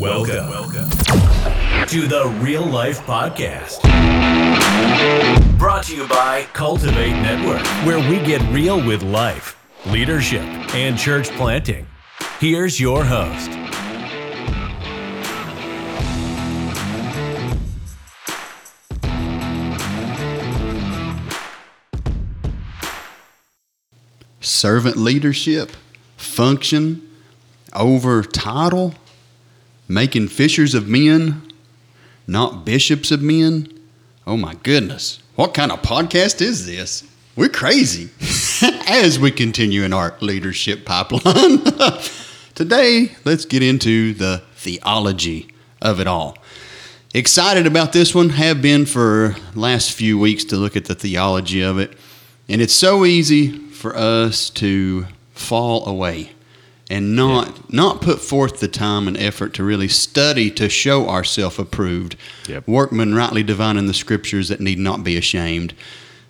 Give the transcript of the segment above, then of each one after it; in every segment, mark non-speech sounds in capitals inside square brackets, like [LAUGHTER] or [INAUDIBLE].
Welcome, welcome to the Real Life Podcast. Brought to you by Cultivate Network, where we get real with life, leadership, and church planting. Here's your host. servant leadership, function over title, making fishers of men, not bishops of men. Oh my goodness. What kind of podcast is this? We're crazy [LAUGHS] as we continue in our leadership pipeline. [LAUGHS] Today, let's get into the theology of it all. Excited about this one, have been for last few weeks to look at the theology of it. And it's so easy for us to fall away and not yeah. not put forth the time and effort to really study to show ourselves approved yep. workmen rightly divining the scriptures that need not be ashamed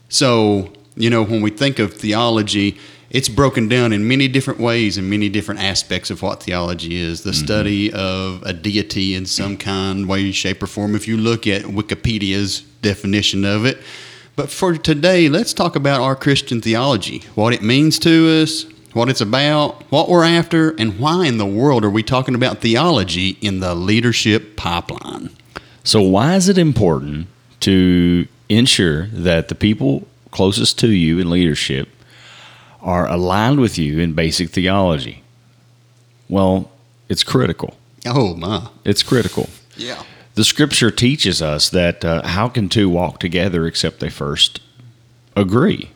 so you know when we think of theology it's broken down in many different ways and many different aspects of what theology is the mm-hmm. study of a deity in some kind way shape or form if you look at wikipedia's definition of it but for today, let's talk about our Christian theology, what it means to us, what it's about, what we're after, and why in the world are we talking about theology in the leadership pipeline? So, why is it important to ensure that the people closest to you in leadership are aligned with you in basic theology? Well, it's critical. Oh, my. It's critical. Yeah the scripture teaches us that uh, how can two walk together except they first agree?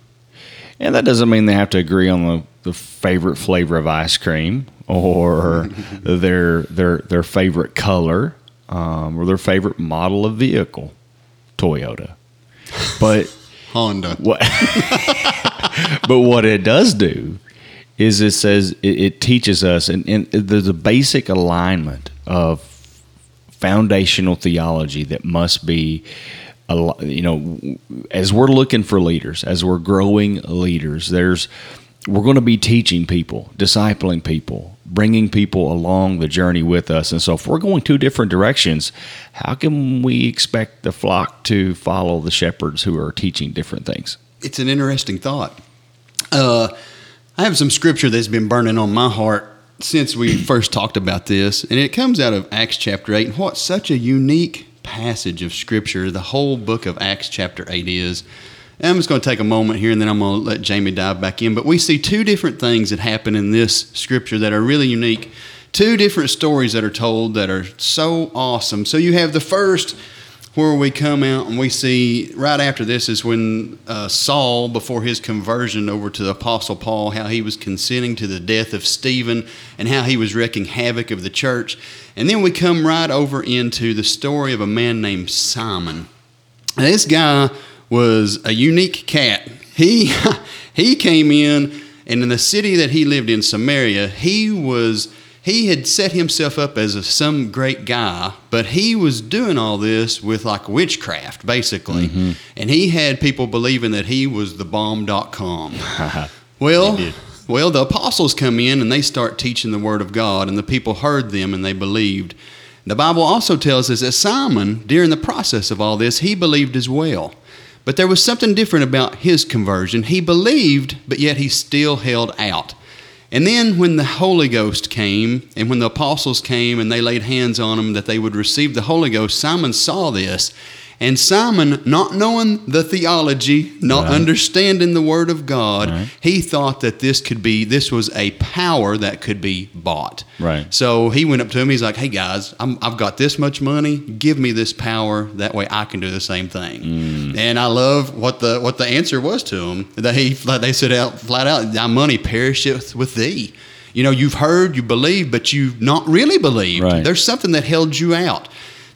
And that doesn't mean they have to agree on the, the favorite flavor of ice cream or [LAUGHS] their their their favorite color um, or their favorite model of vehicle, Toyota. But [LAUGHS] Honda. What, [LAUGHS] but what it does do is it says it, it teaches us, and, and there's a basic alignment of foundational theology that must be you know as we're looking for leaders as we're growing leaders there's we're going to be teaching people discipling people bringing people along the journey with us and so if we're going two different directions how can we expect the flock to follow the shepherds who are teaching different things it's an interesting thought uh, i have some scripture that's been burning on my heart since we [CLEARS THROAT] first talked about this, and it comes out of Acts chapter 8. And what's such a unique passage of Scripture, the whole book of Acts chapter 8 is. I'm just going to take a moment here and then I'm going to let Jamie dive back in. But we see two different things that happen in this Scripture that are really unique. Two different stories that are told that are so awesome. So you have the first where we come out and we see right after this is when uh, Saul, before his conversion over to the Apostle Paul, how he was consenting to the death of Stephen and how he was wreaking havoc of the church. And then we come right over into the story of a man named Simon. Now, this guy was a unique cat. He, [LAUGHS] he came in, and in the city that he lived in, Samaria, he was he had set himself up as a, some great guy, but he was doing all this with like witchcraft, basically. Mm-hmm. And he had people believing that he was the bomb.com. [LAUGHS] well, well, the apostles come in and they start teaching the word of God, and the people heard them and they believed. The Bible also tells us that Simon, during the process of all this, he believed as well. But there was something different about his conversion. He believed, but yet he still held out. And then when the Holy Ghost came, and when the apostles came and they laid hands on them that they would receive the Holy Ghost, Simon saw this and Simon, not knowing the theology, not right. understanding the Word of God, right. he thought that this could be this was a power that could be bought. Right. So he went up to him. He's like, "Hey guys, i have got this much money. Give me this power. That way I can do the same thing." Mm. And I love what the what the answer was to him. That he they said out flat out, "Thy money perisheth with thee." You know, you've heard, you believe, but you've not really believed. Right. There's something that held you out.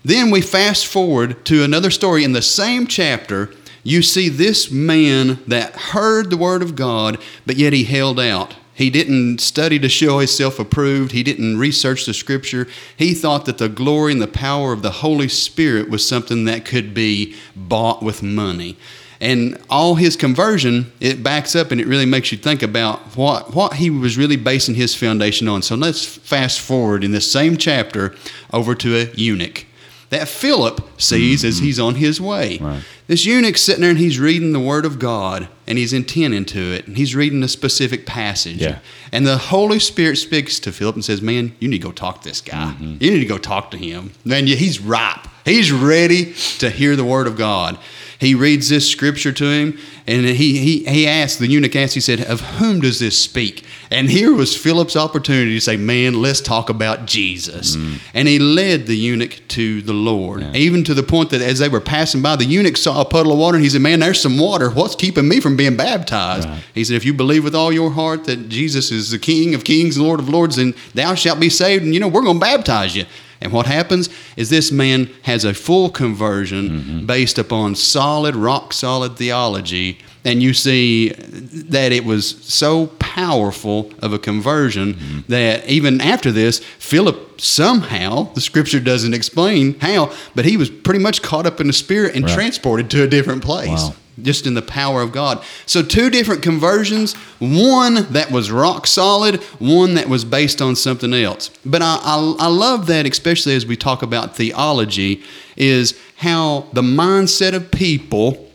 Then we fast forward to another story in the same chapter. You see this man that heard the word of God, but yet he held out. He didn't study to show himself approved. He didn't research the scripture. He thought that the glory and the power of the Holy Spirit was something that could be bought with money. And all his conversion, it backs up and it really makes you think about what, what he was really basing his foundation on. So let's fast forward in this same chapter over to a eunuch that Philip sees as he's on his way. Right. This eunuch's sitting there and he's reading the Word of God and he's intent into it and he's reading a specific passage. Yeah. And the Holy Spirit speaks to Philip and says, Man, you need to go talk to this guy. Mm-hmm. You need to go talk to him. Man, he's ripe. He's ready to hear the Word of God. He reads this scripture to him and he, he, he asked, the eunuch asked, he said, Of whom does this speak? And here was Philip's opportunity to say, Man, let's talk about Jesus. Mm. And he led the eunuch to the Lord, even to the point that as they were passing by, the eunuch saw a puddle of water and he said, Man, there's some water. What's keeping me from being baptized? Right. He said, If you believe with all your heart that Jesus is the King of kings and Lord of lords, then thou shalt be saved. And you know, we're going to baptize you. And what happens is this man has a full conversion mm-hmm. based upon solid, rock solid theology. And you see that it was so powerful of a conversion mm-hmm. that even after this, Philip somehow, the scripture doesn't explain how, but he was pretty much caught up in the spirit and Right. transported to a different place Wow. Just in the power of God. So, two different conversions one that was rock solid, one that was based on something else. But I, I, I love that, especially as we talk about theology, is how the mindset of people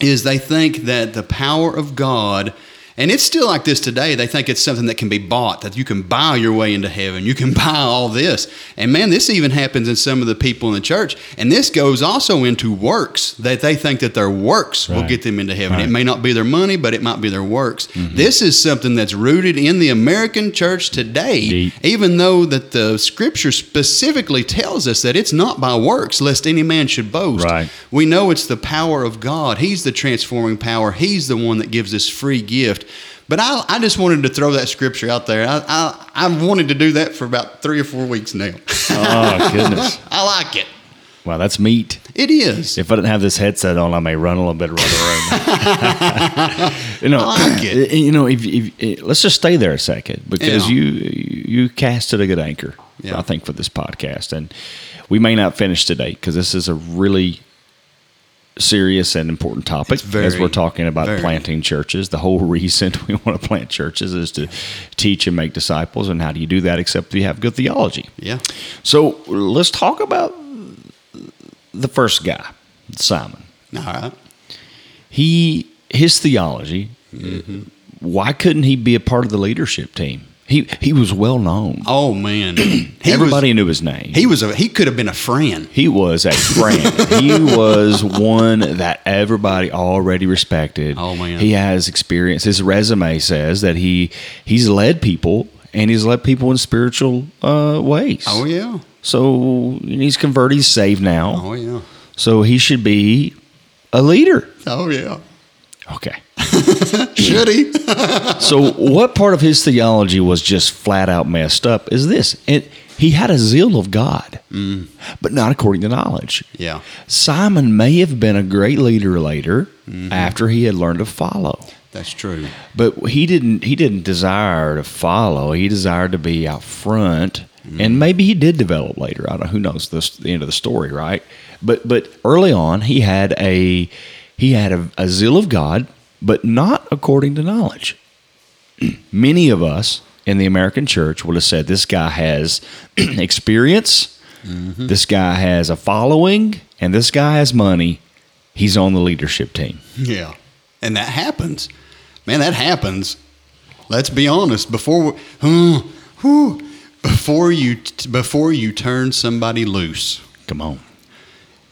is they think that the power of God, and it's still like this today, they think it's something that can be bought, that you can buy your way into heaven, you can [LAUGHS] buy all this. And man, this even happens in some of the people in the church. And this goes also into works, that they think that their works will get them into heaven. It may not be their money, but it might be their works. Mm-hmm. This is something that's rooted in the American church today, Deep. even though that the scripture specifically tells us that it's not by works, lest any man should boast. Right. We know it's the power of God. He's the transforming power. He's the one that gives this free gift. But I, I just wanted to throw that scripture out there. I, I, I've wanted to do that for about three or four weeks now. Oh goodness! [LAUGHS] I like it. Wow, that's meat. It is. If I didn't have this headset on, I may run a little bit around the room. [LAUGHS] [LAUGHS] you know, I like it. You know, if, if, eh, let's just stay there a second because Yeah. you you casted a good anchor, Yeah. I think, for this podcast, and we may not finish today because this is a really serious and important topic very, as we're talking about very. planting churches. The whole [LAUGHS] reason we want to plant churches is to teach and make disciples, and how do you do that except you have good theology? Yeah. So let's talk about the first guy, Simon. All right. He his theology. Mm-hmm. Why couldn't he be a part of the leadership team? He he was well known. Oh man. [CLEARS THROAT] Everybody Was, knew his name. he was a. He could have been a friend. He was a friend. he was one that everybody already respected. Oh, man. He has experience. His resume says that he he's led people and he's led people in spiritual uh, ways. Oh yeah. So he's converted. He's saved now. Oh yeah. So he should be a leader. Oh yeah. Okay. [LAUGHS] Should [LAUGHS] he? So what part of his theology was just flat out messed up is this. And he had a zeal of God, mm. but not according to knowledge. yeah. Simon may have been a great leader later mm-hmm. after he had learned to follow. That's true. But he didn't he didn't desire to follow. He desired to be out front. Mm-hmm. And maybe he did develop later. I don't know who knows this, the end of the story, right? But but early on he had a he had a, a zeal of God, but not according to knowledge. [CLEARS THROAT] Many of us in the American church would have said this guy has [CLEARS THROAT] experience, mm-hmm. this guy has a following, and this guy has money. He's on the leadership team. Yeah. And that happens. Man, that happens. Let's be honest. Before we- before you before you turn somebody loose, Come on.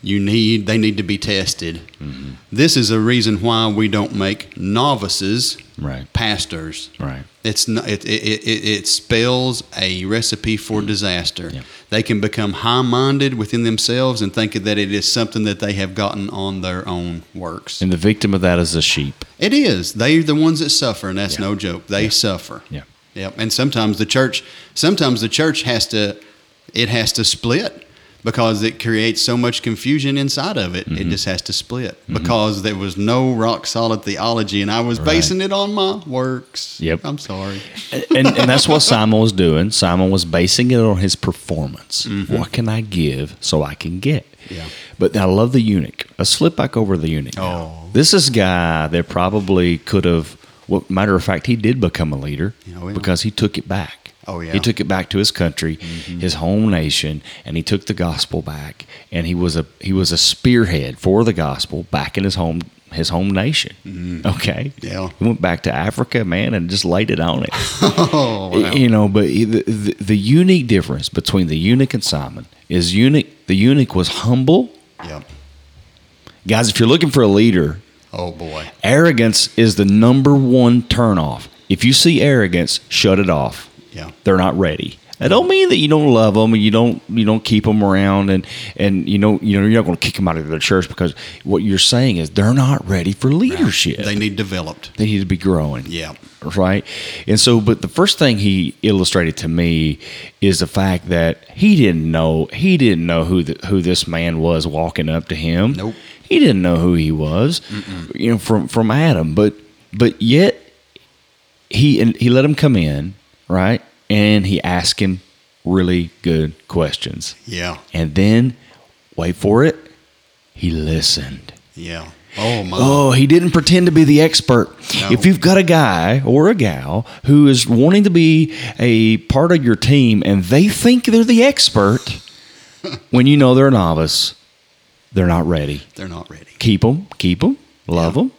You need they need to be tested. Mm-hmm. This is a reason why we don't make novices Right. pastors. Right. It's not, it, it, it, it spells a recipe for mm. disaster. Yeah. They can become high minded within themselves and think that it is something that they have gotten on their own works. And the victim of that is the sheep. It is. They're the ones that suffer, and that's Yeah. no joke. They suffer. Yeah. Yep. And sometimes the church, sometimes the church has to, it has to split because it creates so much confusion inside of it. Mm-hmm. It just has to split because there was no rock solid theology, and I was Right. basing it on my works. Yep. I'm sorry. and, and that's what Simon was doing. Simon was basing it on his performance. What can I give so I can get? Mm-hmm. Yeah. But I love the eunuch. Let's flip back over the eunuch. Oh. This is a guy that probably could have. Well, matter of fact, he did become a leader Yeah, because he took it back. Oh, yeah. Mm-hmm. He took it back to his country, his home nation, and he took the gospel back. And he was a he was a spearhead for the gospel back in his home his home nation. Okay. Mm-hmm. Yeah. He went back to Africa, man, and just laid it on it. [LAUGHS] Oh, wow. You know, but the, the, the unique difference between the eunuch and Simon is eunuch. The eunuch was humble, Yep. guys. If you're looking for a leader, Oh boy. arrogance is the number one turnoff. If you see arrogance, shut it off. Yeah. They're not ready. I don't mean that you don't love them and you don't you don't keep them around and and you know you know you're not going to kick them out of the church because what you're saying is they're not ready for leadership. They need developed. they need to be growing Yeah. right? And so, but the first thing he illustrated to me is the fact that he didn't know he didn't know who the, who this man was walking up to him. Nope. he didn't know who he was, you know, from from Adam. But but yet he and he let him come in, right? And he asked him really good questions, Yeah. and then wait for it, he listened. Yeah. Oh my. Oh, he didn't pretend to be the expert. No. If you've got a guy or a gal who is wanting to be a part of your team and they think they're the expert [LAUGHS] when you know they're a novice, they're not ready. They're not ready. Keep them, keep them, love Yeah. them,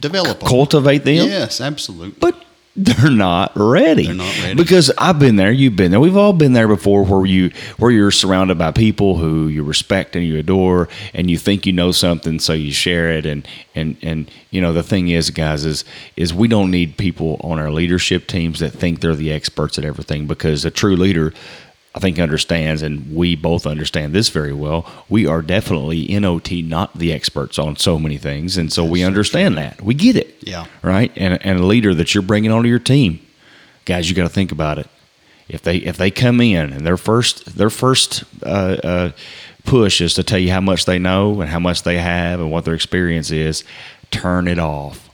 Develop them. cultivate them, Yes, absolutely. but they're not ready. They're not ready. Because I've been there, you've been there. We've all been there before where you where you're surrounded by people who you respect and you adore and you think you know something so you share it and and and you know the thing is guys is is we don't need people on our leadership teams that think they're the experts at everything because a true leader I think understands, and we both understand this very well. We are definitely NOT not the experts on so many things, and so we understand that. We get it Yeah. right? And and a leader that you're bringing onto your team, guys, you got to think about it. If they if they come in and their first their first uh, uh, push is to tell you how much they know and how much they have and what their experience is, turn it off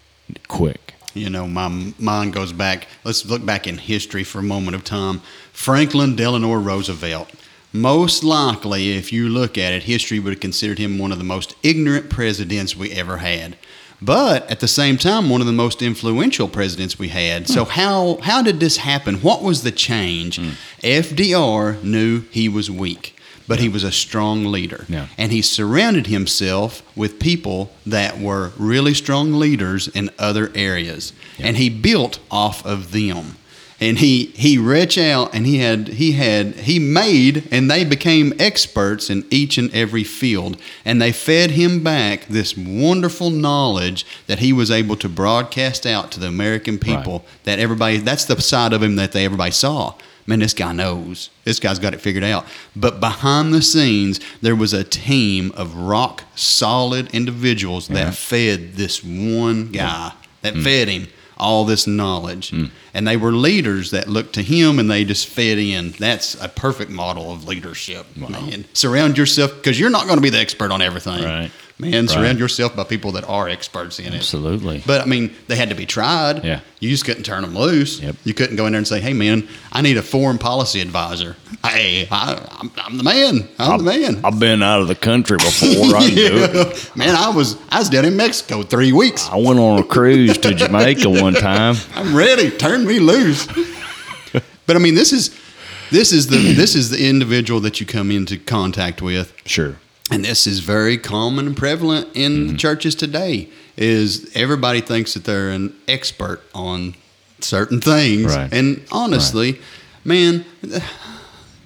quick. You know, my mind goes back. Let's look back in history for a moment of time. Franklin Delano Roosevelt. Most likely, if you look at it, history would have considered him one of the most ignorant presidents we ever had. But at the same time, one of the most influential presidents we had. So hmm. how how did this happen? What was the change? Hmm. FDR knew he was weak, but he was a strong leader. Yeah. And he surrounded himself with people that were really strong leaders in other areas. And he built off of them. And he, he reached out and he had he had he made and they became experts in each and every field. And they fed him back this wonderful knowledge that he was able to broadcast out to the American people that everybody that's the side of him that they everybody saw man, this guy knows. This guy's got it figured out. But behind the scenes, there was a team of rock solid individuals Yeah. that fed this one guy, that mm. fed him all this knowledge. Mm. And they were leaders that looked to him and they just fed in. That's a perfect model of leadership, man. Surround yourself, because you're not going to be the expert on everything. Right. Man, surround yourself by people that are experts in it. Absolutely. But I mean, they had to be tried. Yeah. You just couldn't turn them loose. Yep. You couldn't go in there and say, "Hey, man, I need a foreign policy advisor." Hey, I, I'm, I'm the man. I'm the man. I've been out of the country before. I can do it. [LAUGHS] man, I was I was down in Mexico three weeks. I went on a cruise to Jamaica [LAUGHS] one time. I'm ready. Turn me loose. but I mean, this is this is the this is the individual that you come into contact with. Sure. And this is very common and prevalent in Mm-hmm. the churches today is everybody thinks that they're an expert on certain things Right. and honestly man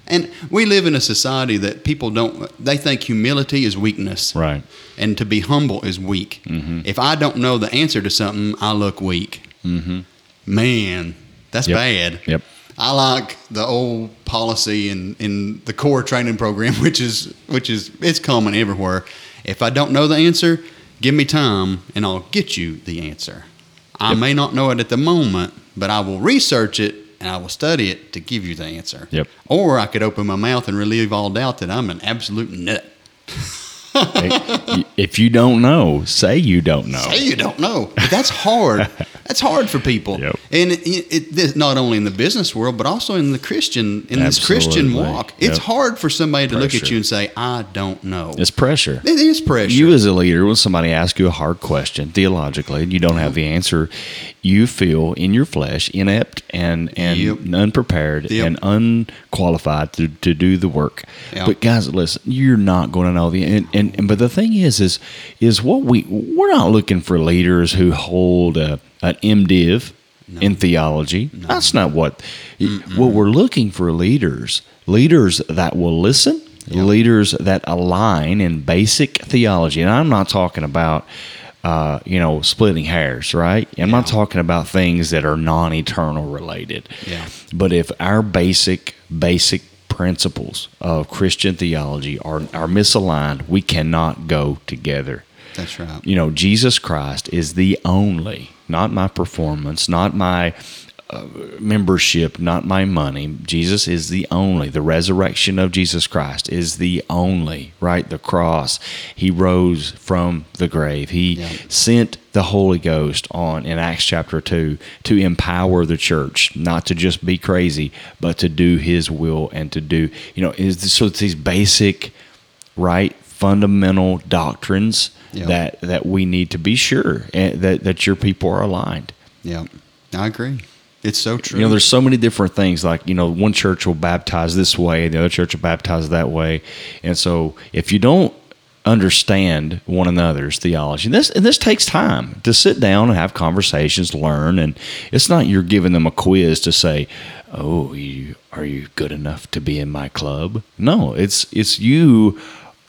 and we live in a society that people don't they think humility is weakness Right. and to be humble is weak Mm-hmm. if i don't know the answer to something i look weak Mm-hmm. man that's Yep. bad Yep. I like the old policy in, in the core training program, [LAUGHS] which is which is it's common everywhere. If I don't know the answer, give me time and I'll get you the answer. I may not know it at the moment, but I will research it and I will study it to give you the answer. Yep. Or I could open my mouth and relieve all doubt that I'm an absolute nut. [LAUGHS] if you don't know, say you don't know. Say you don't know. But that's hard. that's hard for people. Yep. And it, it, this, not only in the business world, but also in the Christian in this Christian Absolutely. walk. It's hard for somebody to look at you and say, "I don't know." It's pressure. it is pressure. You as a leader, when somebody asks you a hard question theologically and you don't have the answer, you feel in your flesh inept and and Yep. unprepared Yep. and unqualified to, to do the work. Yep. But guys, listen, you're not going to know the and, and, and but the thing is is is what we we're not looking for leaders who hold a, an MDiv in theology. That's not what what we're looking for leaders. Leaders that will listen, leaders that align in basic theology. And I'm not talking about uh, you know, splitting hairs, right? I'm not talking about things that are non-eternal related. Yeah. But if our basic basic principles of Christian theology are are misaligned, we cannot go together. That's right. You know, Jesus Christ is the only, not my performance, not my uh, membership, not my money. Jesus is the only. The resurrection of Jesus Christ is the only, right? The cross. He rose from the grave. He Yeah. sent the Holy Ghost on in Acts chapter 2 to empower the church, not to just be crazy, but to do his will and to do, you know, is so it's these basic right fundamental doctrines Yeah. that that we need to be sure and that that your people are aligned. Yeah, I agree. It's so true. You know, there's so many different things. Like you know, one church will baptize this way, the other church will baptize that way, and so if you don't understand one another's theology, and this and this takes time to sit down and have conversations, learn, and it's not you're giving them a quiz to say, "Oh, you are you good enough to be in my club?" No, it's it's you.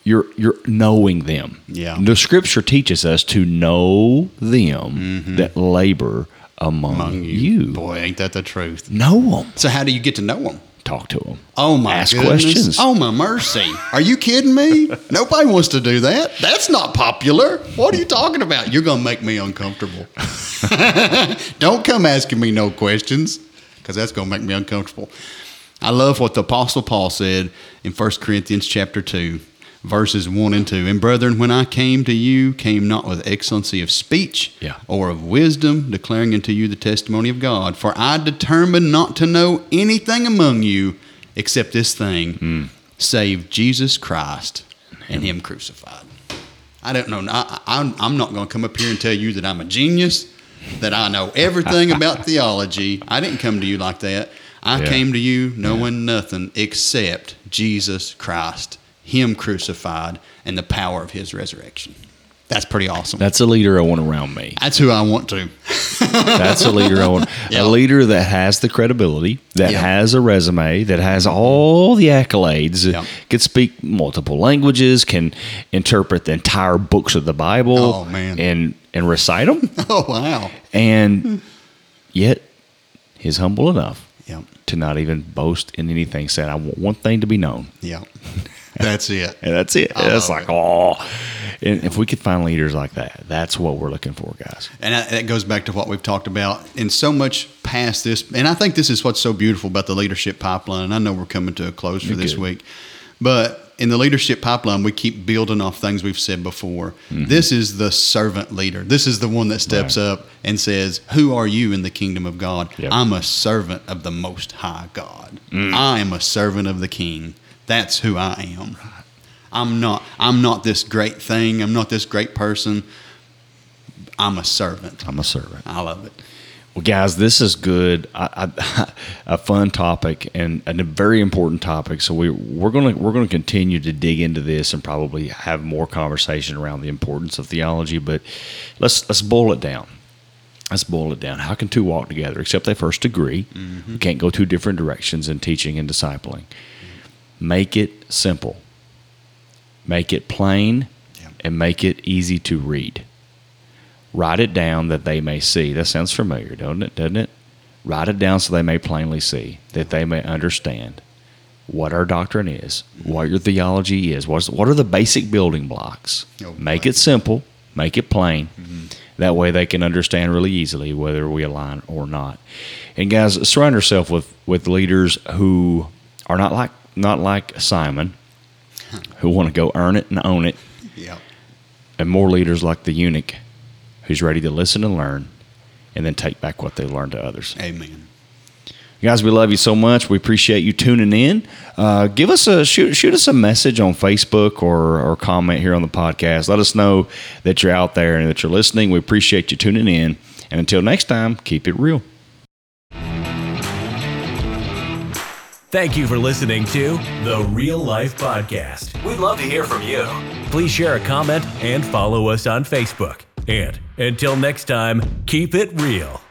You're you're knowing them. Yeah. The Scripture teaches us to know them mm-hmm. that labor among. Among you. Boy, ain't that the truth. Know them. So how do you get to know them? Talk to them. Oh my Ask goodness. questions. Oh my mercy. Are you kidding me? [LAUGHS] Nobody wants to do that. That's not popular. What are you talking about? You're going to make me uncomfortable. [LAUGHS] Don't come asking me no questions because that's going to make me uncomfortable. I love what the apostle Paul said in 1 Corinthians chapter 2 verses 1 and 2. And brethren, when I came to you, came not with excellency of speech Yeah. or of wisdom, declaring unto you the testimony of God. For I determined not to know anything among you except this thing, hmm. save Jesus Christ and Him crucified. I don't know. I, I'm, I'm not going to come up here and tell you that I'm a genius, that I know everything about [LAUGHS] theology. I didn't come to you like that. I Yeah. came to you knowing nothing except Jesus Christ, Him crucified, and the power of His resurrection. That's pretty awesome. That's a leader I want around me. That's who I want to. [LAUGHS] That's a leader I want. [LAUGHS] Yeah. A leader that has the credibility, that Yeah. has a resume, that has all the accolades, Yeah. can speak multiple languages, can interpret the entire books of the Bible, Oh, man. and and recite them, [LAUGHS] Oh wow. and yet he's humble enough Yep. to not even boast in anything. Said, "I want one thing to be known." Yep. That's it. And that's it. I That's like, oh. And if we could find leaders like that, that's what we're looking for, guys. And that goes back to what we've talked about and so much past this. And I think this is what's so beautiful about the leadership pipeline. And I know we're coming to a close for You're this good. week, but in the leadership pipeline, we keep building off things we've said before. Mm-hmm. This is the servant leader. This is the one that steps up and says, Who are you in the kingdom of God? Yep. I'm a servant of the Most High God. Mm. I am a servant of the King. That's who I am. I'm not. I'm not this great thing. I'm not this great person. I'm a servant. I'm a servant. I love it. Well, guys, this is good. I, I, [LAUGHS] a fun topic and, and a very important topic. So we we're gonna we're gonna continue to dig into this and probably have more conversation around the importance of theology. But let's let's boil it down. Let's boil it down. How can two walk together except they first agree? Mm-hmm. We can't go two different directions in teaching and discipling. Make it simple. Make it plain, Yeah. and make it easy to read. Write it down that they may see. That sounds familiar, doesn't it? Doesn't it? Write it down so they may plainly see, that they may understand what our doctrine is, what your theology is, what's, what are the basic building blocks. Oh, make it simple, make it plain, mm-hmm. That way they can understand really easily whether we align or not. And guys, surround yourself with, with leaders who are not like not like Simon, who want to go earn it and own it, Yeah. and more leaders like the eunuch, who's ready to listen and learn, and then take back what they learned to others. Amen. Guys, we love you so much. We appreciate you tuning in. Uh, give us a shoot, shoot us a message on Facebook or or comment here on the podcast. Let us know that you're out there and that you're listening. We appreciate you tuning in. And until next time, keep it real. Thank you for listening to the Real Life Podcast. We'd love to hear from you. Please share a comment and follow us on Facebook. And until next time, keep it real.